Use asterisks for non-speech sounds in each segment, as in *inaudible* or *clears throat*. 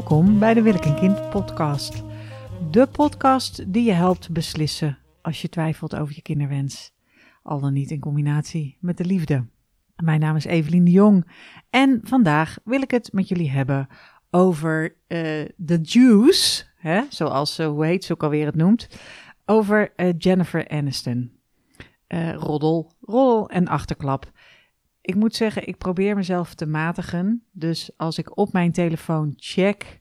Welkom bij de Wil Kind podcast. De podcast die je helpt beslissen als je twijfelt over je kinderwens. Al dan niet in combinatie met de liefde. Mijn naam is Evelien de Jong en vandaag wil ik het met jullie hebben over de Juice, hè, zoals, uh, hoe heet ze ook alweer het noemt, over uh, Jennifer Aniston. roddel, roddel en achterklap. Ik moet zeggen, ik probeer mezelf te matigen. Dus als ik op mijn telefoon check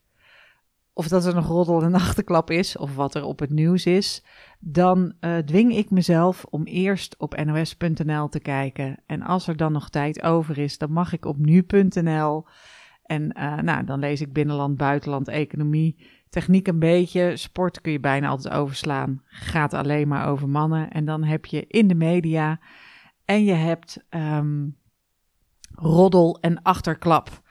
of dat er nog roddel en achterklap is, of wat er op het nieuws is, dan uh, dwing ik mezelf om eerst op nos.nl te kijken. En als er dan nog tijd over is, dan mag ik op nu.nl. En uh, nou, dan lees ik binnenland, buitenland, economie, techniek een beetje. Sport kun je bijna altijd overslaan. Gaat alleen maar over mannen. En dan heb je in de media en je hebt um, roddel en achterklap.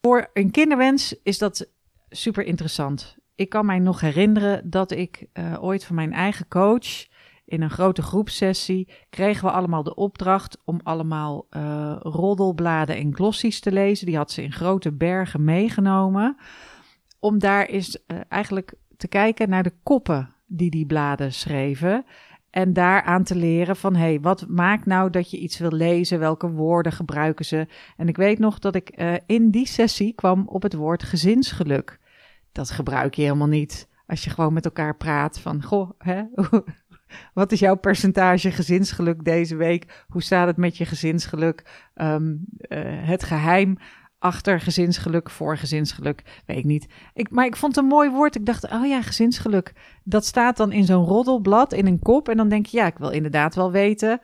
Voor een kinderwens is dat super interessant. Ik kan mij nog herinneren dat ik uh, ooit van mijn eigen coach in een grote groepsessie kregen we allemaal de opdracht om allemaal uh, roddelbladen en glossies te lezen. Die had ze in grote bergen meegenomen. Om daar eens uh, eigenlijk te kijken naar de koppen die die bladen schreven. En daaraan te leren van, hé, hey, wat maakt nou dat je iets wil lezen? Welke woorden gebruiken ze? En ik weet nog dat ik uh, in die sessie kwam op het woord gezinsgeluk. Dat gebruik je helemaal niet als je gewoon met elkaar praat van, goh, hè, *laughs* wat is jouw percentage gezinsgeluk deze week? Hoe staat het met je gezinsgeluk? Um, uh, het geheim achter gezinsgeluk, voor gezinsgeluk, weet ik niet. Ik, maar ik vond het een mooi woord. Ik dacht, oh ja, gezinsgeluk. Dat staat dan in zo'n roddelblad in een kop. En dan denk je, ja, ik wil inderdaad wel weten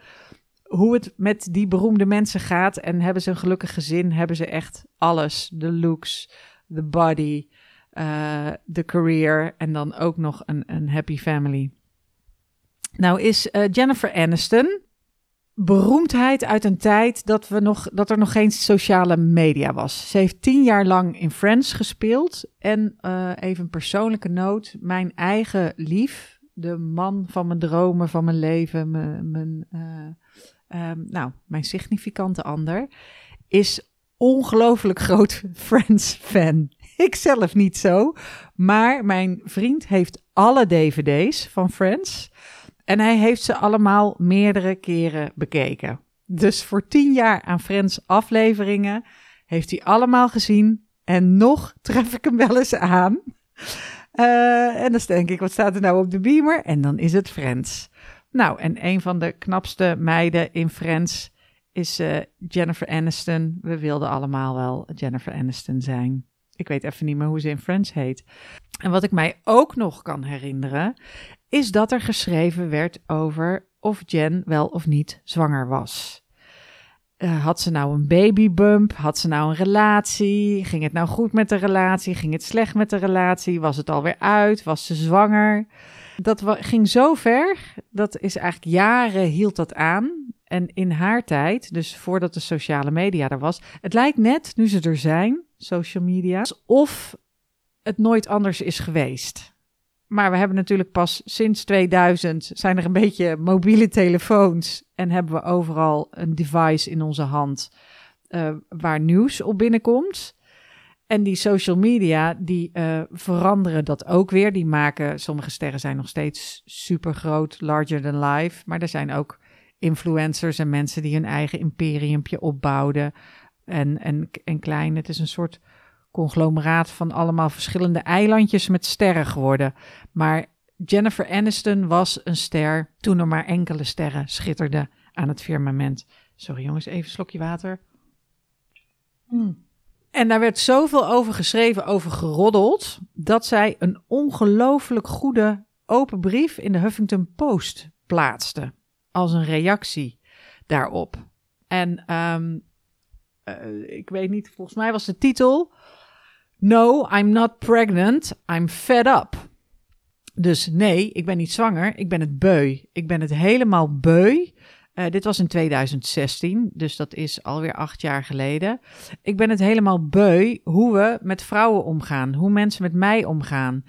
hoe het met die beroemde mensen gaat. En hebben ze een gelukkig gezin? Hebben ze echt alles? De looks, de body, de career en dan ook nog een, een happy family. Nou is uh, Jennifer Aniston beroemdheid uit een tijd dat, we nog, dat er nog geen sociale media was. Ze heeft tien jaar lang in Friends gespeeld. En uh, even een persoonlijke noot. Mijn eigen lief, de man van mijn dromen, van mijn leven, mijn, mijn, uh, um, nou, mijn significante ander, is ongelooflijk groot *laughs* Friends-fan. Ik zelf niet zo, maar mijn vriend heeft alle dvd's van Friends... En hij heeft ze allemaal meerdere keren bekeken. Dus voor tien jaar aan Friends afleveringen heeft hij allemaal gezien. En nog tref ik hem wel eens aan. Uh, en dan denk ik, wat staat er nou op de beamer? En dan is het Friends. Nou, en een van de knapste meiden in Friends is uh, Jennifer Aniston. We wilden allemaal wel Jennifer Aniston zijn. Ik weet even niet meer hoe ze in Friends heet. En wat ik mij ook nog kan herinneren, is dat er geschreven werd over of Jen wel of niet zwanger was. Uh, had ze nou een babybump? Had ze nou een relatie? Ging het nou goed met de relatie? Ging het slecht met de relatie? Was het alweer uit? Was ze zwanger? Dat ging zo ver, dat is eigenlijk jaren hield dat aan. En in haar tijd, dus voordat de sociale media er was, het lijkt net, nu ze er zijn, social media, alsof het nooit anders is geweest. Maar we hebben natuurlijk pas sinds 2000 zijn er een beetje mobiele telefoons en hebben we overal een device in onze hand uh, waar nieuws op binnenkomt. En die social media, die uh, veranderen dat ook weer. Die maken, sommige sterren zijn nog steeds super groot, larger than life. Maar er zijn ook influencers en mensen die hun eigen imperiumpje opbouwden. En, en, en klein, het is een soort conglomeraat van allemaal verschillende eilandjes met sterren geworden. Maar Jennifer Aniston was een ster toen er maar enkele sterren schitterden aan het firmament. Sorry jongens, even een slokje water. Mm. En daar werd zoveel over geschreven, over geroddeld, dat zij een ongelooflijk goede open brief in de Huffington Post plaatste. Als een reactie daarop. En um, uh, ik weet niet, volgens mij was de titel No, I'm not pregnant. I'm fed up. Dus nee, ik ben niet zwanger. Ik ben het beu. Ik ben het helemaal beu. Uh, dit was in 2016, dus dat is alweer acht jaar geleden. Ik ben het helemaal beu hoe we met vrouwen omgaan, hoe mensen met mij omgaan.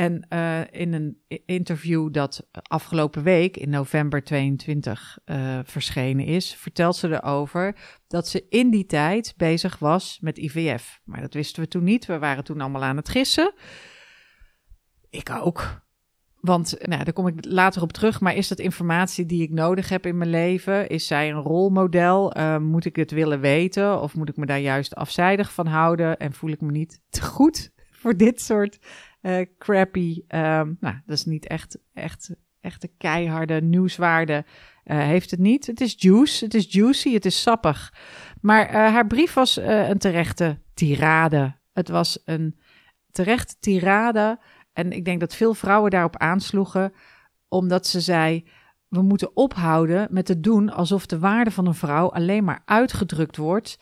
En uh, in een interview dat afgelopen week in november 22 uh, verschenen is, vertelt ze erover dat ze in die tijd bezig was met IVF. Maar dat wisten we toen niet. We waren toen allemaal aan het gissen. Ik ook. Want nou, daar kom ik later op terug. Maar is dat informatie die ik nodig heb in mijn leven? Is zij een rolmodel? Uh, moet ik het willen weten? Of moet ik me daar juist afzijdig van houden? En voel ik me niet te goed voor dit soort uh, crappy? Um, nou, dat is niet echt, echt, echt de keiharde nieuwswaarde. Uh, heeft het niet. Het is juice, het is juicy, het is sappig. Maar haar brief was een terechte tirade. Het was een terechte tirade en ik denk dat veel vrouwen daarop aansloegen, omdat ze zei: we moeten ophouden met het doen alsof de waarde van een vrouw alleen maar uitgedrukt wordt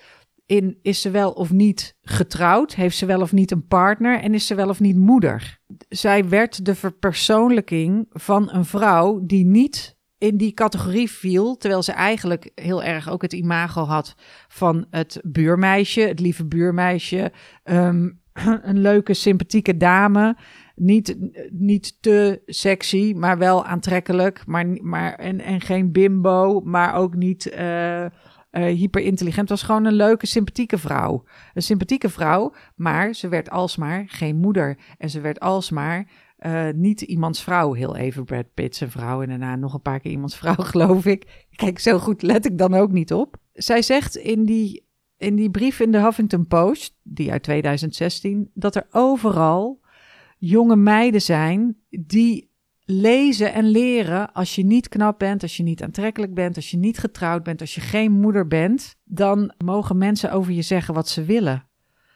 in is ze wel of niet getrouwd, heeft ze wel of niet een partner en is ze wel of niet moeder. Zij werd de verpersoonlijking van een vrouw die niet in die categorie viel, terwijl ze eigenlijk heel erg ook het imago had van het buurmeisje, het lieve buurmeisje, um, *clears throat* een leuke, sympathieke dame niet, niet te sexy, maar wel aantrekkelijk. Maar, maar, en, en geen bimbo, maar ook niet uh, uh, hyper intelligent. Het was gewoon een leuke, sympathieke vrouw. Een sympathieke vrouw, maar ze werd alsmaar geen moeder. En ze werd alsmaar uh, niet iemands vrouw. Heel even Brad Pitt zijn vrouw en daarna nog een paar keer iemands vrouw, *laughs* geloof ik. Kijk, zo goed let ik dan ook niet op. Zij zegt in die, in die brief in de Huffington Post, die uit 2016, dat er overal jonge meiden zijn die lezen en leren als je niet knap bent, als je niet aantrekkelijk bent, als je niet getrouwd bent, als je geen moeder bent, dan mogen mensen over je zeggen wat ze willen.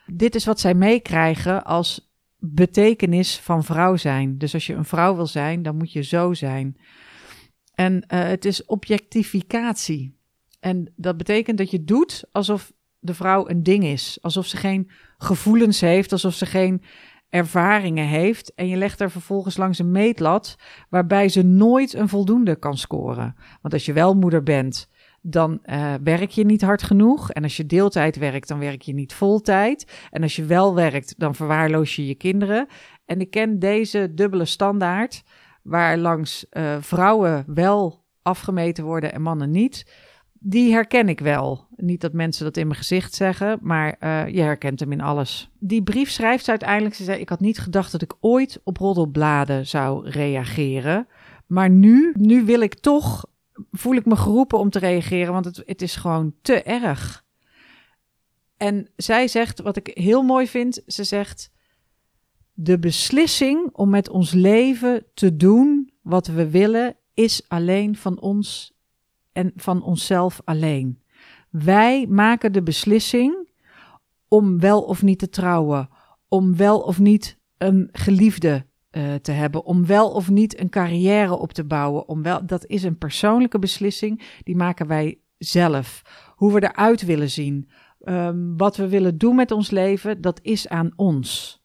Dit is wat zij meekrijgen als betekenis van vrouw zijn. Dus als je een vrouw wil zijn, dan moet je zo zijn. En uh, het is objectificatie. En dat betekent dat je doet alsof de vrouw een ding is. Alsof ze geen gevoelens heeft, alsof ze geen ervaringen heeft en je legt er vervolgens langs een meetlat waarbij ze nooit een voldoende kan scoren. Want als je wel moeder bent, dan uh, werk je niet hard genoeg. En als je deeltijd werkt, dan werk je niet voltijd. En als je wel werkt, dan verwaarloos je je kinderen. En ik ken deze dubbele standaard, waar langs uh, vrouwen wel afgemeten worden en mannen niet die herken ik wel. Niet dat mensen dat in mijn gezicht zeggen, maar uh, je herkent hem in alles. Die brief schrijft ze uiteindelijk. Ze zei: Ik had niet gedacht dat ik ooit op roddelbladen zou reageren. Maar nu, nu wil ik toch, voel ik me geroepen om te reageren, want het, het is gewoon te erg. En zij zegt, wat ik heel mooi vind, ze zegt: De beslissing om met ons leven te doen wat we willen, is alleen van ons en van onszelf alleen. Wij maken de beslissing om wel of niet te trouwen, om wel of niet een geliefde uh, te hebben, om wel of niet een carrière op te bouwen. Om wel, dat is een persoonlijke beslissing, die maken wij zelf. Hoe we eruit willen zien, um, wat we willen doen met ons leven, dat is aan ons.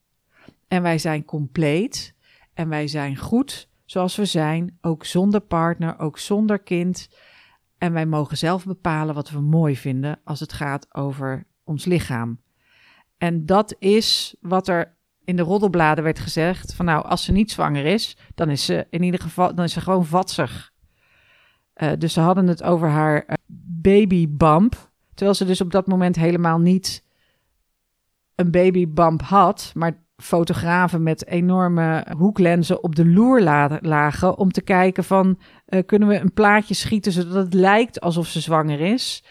En wij zijn compleet en wij zijn goed zoals we zijn, ook zonder partner, ook zonder kind. En wij mogen zelf bepalen wat we mooi vinden als het gaat over ons lichaam. En dat is wat er in de roddelbladen werd gezegd: van nou, als ze niet zwanger is, dan is ze in ieder geval dan is ze gewoon vatsig. Uh, dus ze hadden het over haar uh, babybump. Terwijl ze dus op dat moment helemaal niet een babybump had, maar fotografen met enorme hoeklenzen op de loer lagen om te kijken van uh, kunnen we een plaatje schieten zodat het lijkt alsof ze zwanger is.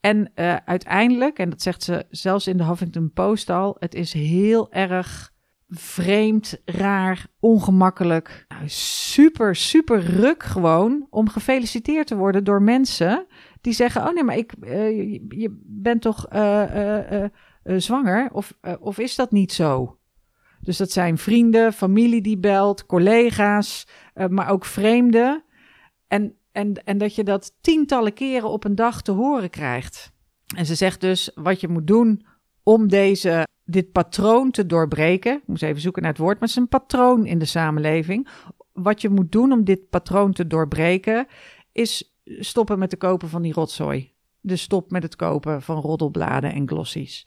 En uh, uiteindelijk, en dat zegt ze zelfs in de Huffington Post al, het is heel erg vreemd, raar, ongemakkelijk, nou, super, super ruk gewoon om gefeliciteerd te worden door mensen die zeggen, oh nee, maar ik, uh, je, je, bent toch zwanger? Of, of is dat niet zo? Dus dat zijn vrienden, familie die belt, collega's, uh, maar ook vreemden. En, en, en dat je dat tientallen keren op een dag te horen krijgt. En ze zegt dus wat je moet doen om deze, dit patroon te doorbreken. Ik moest even zoeken naar het woord, maar het is een patroon in de samenleving. Wat je moet doen om dit patroon te doorbreken, is stoppen met te kopen van die rotzooi. Dus stop met het kopen van roddelbladen en glossies.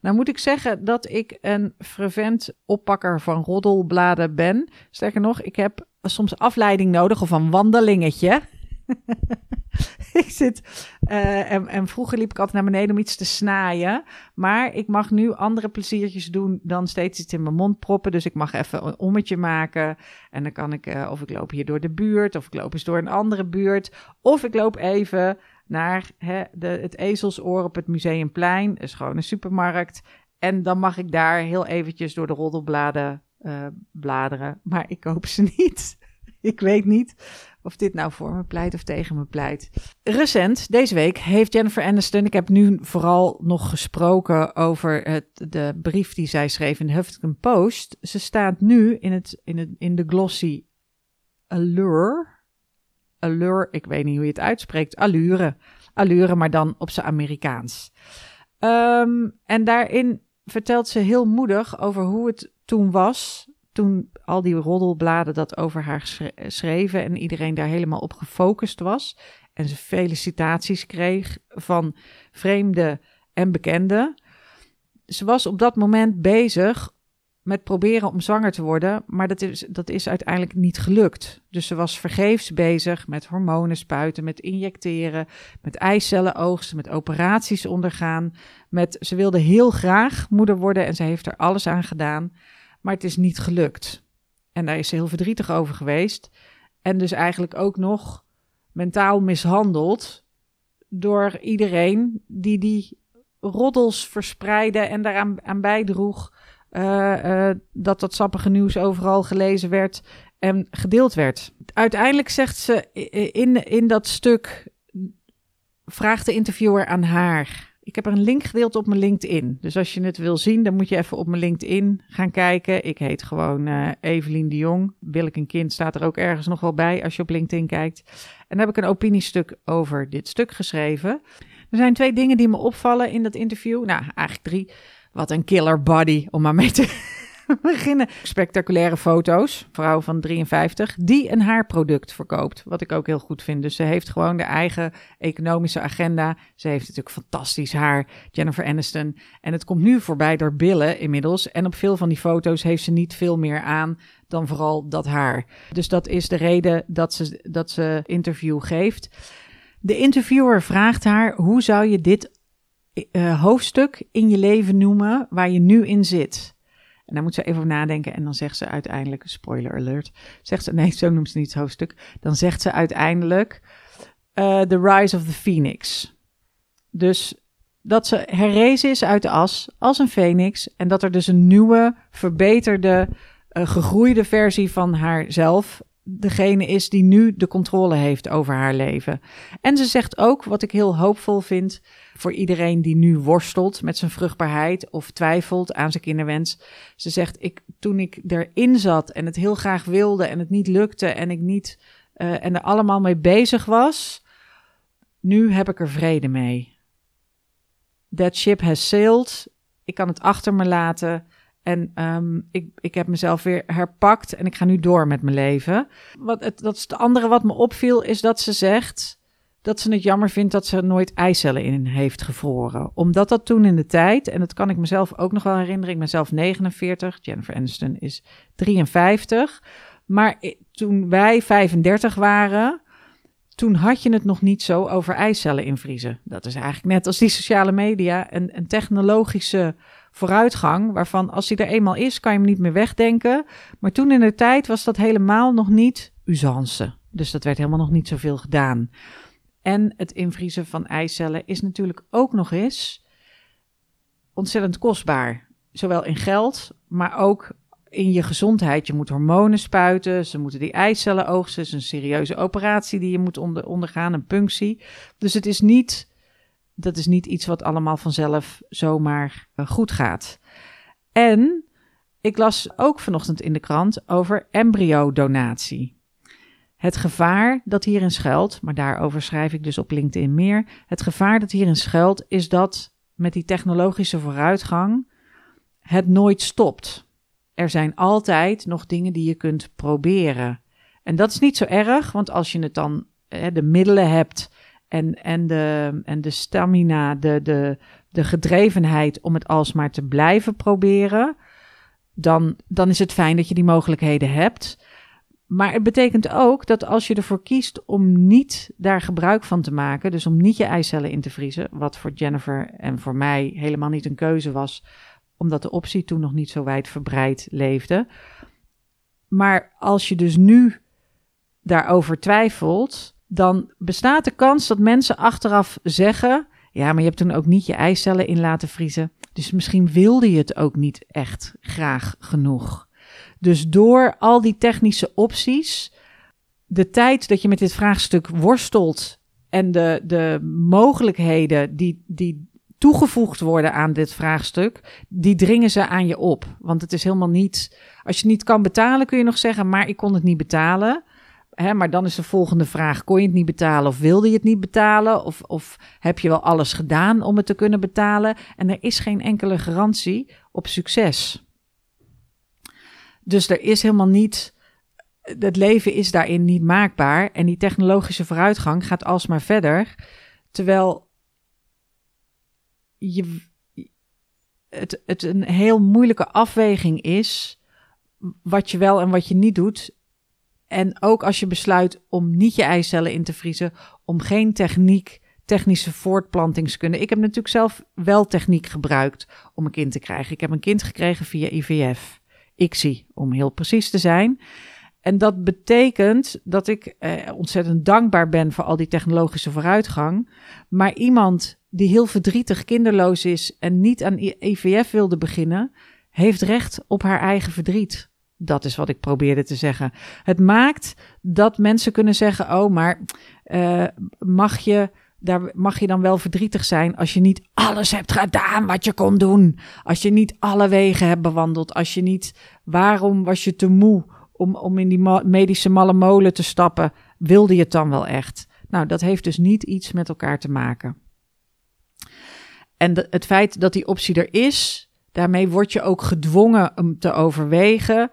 Nou moet ik zeggen dat ik een fervent oppakker van roddelbladen ben. Sterker nog, ik heb soms afleiding nodig of een wandelingetje. *laughs* ik zit. Uh, en, en, vroeger liep ik altijd naar beneden om iets te snaaien. Maar ik mag nu andere pleziertjes doen dan steeds iets in mijn mond proppen. Dus ik mag even een ommetje maken. En dan kan ik, uh, of ik loop hier door de buurt, of ik loop eens door een andere buurt. Of ik loop even naar hè, de, het ezelsoor op het Museumplein. Een supermarkt. En dan mag ik daar heel eventjes door de roddelbladen uh, bladeren. Maar ik koop ze *laughs* niet. ik weet niet of dit nou voor me pleit of tegen me pleit. Recent, deze week, heeft Jennifer Aniston... Ik heb nu vooral nog gesproken over het, de brief die zij schreef in de Huffington Post. Ze staat nu in, het, in, het, in de glossy Allure. Allure, ik weet niet hoe je het uitspreekt. Allure. Allure, maar dan op zijn Amerikaans. Um, en daarin vertelt ze heel moedig over hoe het toen was toen al die roddelbladen dat over haar schreven en iedereen daar helemaal op gefocust was en ze felicitaties kreeg van vreemden en bekenden. Ze was op dat moment bezig met proberen om zwanger te worden, maar dat is, dat is uiteindelijk niet gelukt. Dus ze was vergeefs bezig met hormonen spuiten, met injecteren, met eicellen oogsten, met operaties ondergaan. Met, ze wilde heel graag moeder worden en ze heeft er alles aan gedaan. Maar het is niet gelukt. En daar is ze heel verdrietig over geweest. En dus eigenlijk ook nog mentaal mishandeld door iedereen die die roddels verspreidde en daaraan aan bijdroeg uh, uh, dat dat sappige nieuws overal gelezen werd en gedeeld werd. Uiteindelijk zegt ze in, in dat stuk, vraagt de interviewer aan haar ik heb er een link gedeeld op mijn LinkedIn. Dus als je het wil zien, dan moet je even op mijn LinkedIn gaan kijken. Ik heet gewoon uh, Evelien de Jong. Wil ik een kind staat er ook ergens nog wel bij als je op LinkedIn kijkt. En dan heb ik een opiniestuk over dit stuk geschreven. Er zijn twee dingen die me opvallen in dat interview. Nou, eigenlijk drie. Wat een killer body, om maar mee te *laughs* beginnen. Spectaculaire foto's, vrouw van 53, die een haarproduct verkoopt. Wat ik ook heel goed vind. Dus ze heeft gewoon de eigen economische agenda. Ze heeft natuurlijk fantastisch haar, Jennifer Aniston. En het komt nu voorbij door billen inmiddels. En op veel van die foto's heeft ze niet veel meer aan dan vooral dat haar. Dus dat is de reden dat ze, dat ze interview geeft. De interviewer vraagt haar: hoe zou je dit uh, hoofdstuk in je leven noemen waar je nu in zit? En daar moet ze even over nadenken en dan zegt ze uiteindelijk, spoiler alert, zegt ze, nee, zo noemt ze niet het hoofdstuk, dan zegt ze uiteindelijk uh, The Rise of the Phoenix. Dus dat ze herrezen is uit de as als een phoenix en dat er dus een nieuwe, verbeterde, uh, gegroeide versie van haarzelf degene is die nu de controle heeft over haar leven. En ze zegt ook, wat ik heel hoopvol vind voor iedereen die nu worstelt met zijn vruchtbaarheid of twijfelt aan zijn kinderwens. Ze zegt, ik, toen ik erin zat en het heel graag wilde en het niet lukte en ik niet uh, en er allemaal mee bezig was, nu heb ik er vrede mee. That ship has sailed. Ik kan het achter me laten. En um, ik, ik heb mezelf weer herpakt en ik ga nu door met mijn leven. Wat het, dat is het andere wat me opviel, is dat ze zegt dat ze het jammer vindt dat ze nooit eicellen in heeft gevroren. Omdat dat toen in de tijd, en dat kan ik mezelf ook nog wel herinneren, ik ben zelf 49, Jennifer Aniston is 53. Maar toen wij 35 waren, toen had je het nog niet zo over eicellen invriezen. Dat is eigenlijk net als die sociale media een, een technologische vooruitgang, waarvan als hij er eenmaal is, kan je hem niet meer wegdenken. Maar toen in de tijd was dat helemaal nog niet usance. Dus dat werd helemaal nog niet zoveel gedaan. En het invriezen van eicellen is natuurlijk ook nog eens ontzettend kostbaar. Zowel in geld, maar ook in je gezondheid. Je moet hormonen spuiten, ze moeten die eicellen oogsten. Het is een serieuze operatie die je moet onder, ondergaan, een punctie. Dus het is niet dat is niet iets wat allemaal vanzelf zomaar eh, goed gaat. En ik las ook vanochtend in de krant over embryodonatie. Het gevaar dat hierin schuilt, maar daarover schrijf ik dus op LinkedIn meer. Het gevaar dat hierin schuilt is dat met die technologische vooruitgang het nooit stopt. Er zijn altijd nog dingen die je kunt proberen. En dat is niet zo erg, want als je het dan de middelen hebt en, en, de, en de stamina, de, de, de gedrevenheid om het alsmaar te blijven proberen, dan, dan is het fijn dat je die mogelijkheden hebt. Maar het betekent ook dat als je ervoor kiest om niet daar gebruik van te maken, dus om niet je eicellen in te vriezen, wat voor Jennifer en voor mij helemaal niet een keuze was, omdat de optie toen nog niet zo wijdverbreid leefde. Maar als je dus nu daarover twijfelt, dan bestaat de kans dat mensen achteraf zeggen: Ja, maar je hebt toen ook niet je eicellen in laten vriezen. Dus misschien wilde je het ook niet echt graag genoeg. Dus door al die technische opties, de tijd dat je met dit vraagstuk worstelt en de, de mogelijkheden die, die toegevoegd worden aan dit vraagstuk, die dringen ze aan je op. Want het is helemaal niet. Als je niet kan betalen, kun je nog zeggen, maar ik kon het niet betalen. Hè, maar dan is de volgende vraag: kon je het niet betalen of wilde je het niet betalen? Of, of heb je wel alles gedaan om het te kunnen betalen? En er is geen enkele garantie op succes. Dus er is helemaal niet. Het leven is daarin niet maakbaar. En die technologische vooruitgang gaat alsmaar verder. Terwijl je, het, het een heel moeilijke afweging is. Wat je wel en wat je niet doet. En ook als je besluit om niet je eicellen in te vriezen, om geen techniek, technische voortplantingskunde. Ik heb natuurlijk zelf wel techniek gebruikt om een kind te krijgen. Ik heb een kind gekregen via IVF. ICSI, om heel precies te zijn. En dat betekent dat ik eh, ontzettend dankbaar ben voor al die technologische vooruitgang. Maar iemand die heel verdrietig kinderloos is en niet aan IVF wilde beginnen, heeft recht op haar eigen verdriet. Dat is wat ik probeerde te zeggen. Het maakt dat mensen kunnen zeggen: Oh, maar uh, mag je. Daar mag je dan wel verdrietig zijn als je niet alles hebt gedaan wat je kon doen. Als je niet alle wegen hebt bewandeld. Als je niet. Waarom was je te moe om, om in die medische malle molen te stappen? Wilde je het dan wel echt? Nou, dat heeft dus niet iets met elkaar te maken. En het feit dat die optie er is, daarmee word je ook gedwongen om te overwegen.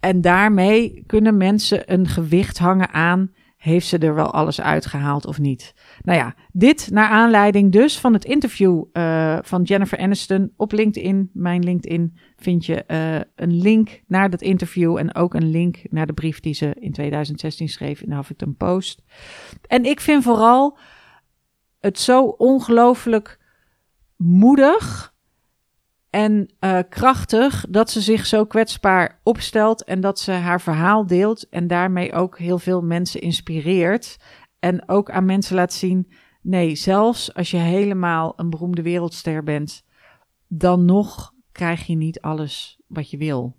En daarmee kunnen mensen een gewicht hangen aan. Heeft ze er wel alles uitgehaald of niet? Nou ja, dit naar aanleiding dus van het interview uh, van Jennifer Aniston op LinkedIn. Mijn LinkedIn vind je uh, een link naar dat interview en ook een link naar de brief die ze in 2016 schreef in de Huffington Post. En ik vind vooral het zo ongelooflijk moedig en uh, krachtig dat ze zich zo kwetsbaar opstelt en dat ze haar verhaal deelt en daarmee ook heel veel mensen inspireert. En ook aan mensen laat zien: nee, zelfs als je helemaal een beroemde wereldster bent, dan nog krijg je niet alles wat je wil.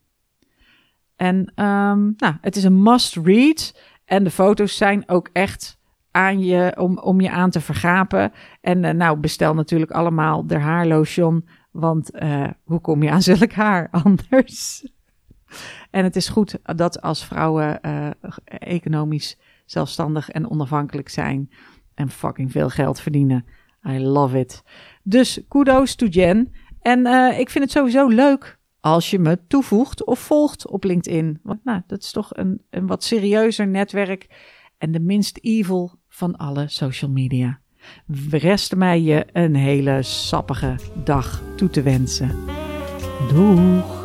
En um, nou, het is een must read. En de foto's zijn ook echt aan je, om, om je aan te vergapen. En uh, nou, bestel natuurlijk allemaal de haarlotion want uh, hoe kom je aan zulk haar *laughs* anders? en het is goed dat als vrouwen uh, economisch zelfstandig en onafhankelijk zijn en fucking veel geld verdienen. I love it. Dus kudos to Jen. En uh, ik vind het sowieso leuk als je me toevoegt of volgt op LinkedIn. Want nou, dat is toch een, een wat serieuzer netwerk en de minst evil van alle social media rest mij je een hele sappige dag toe te wensen. Doeg!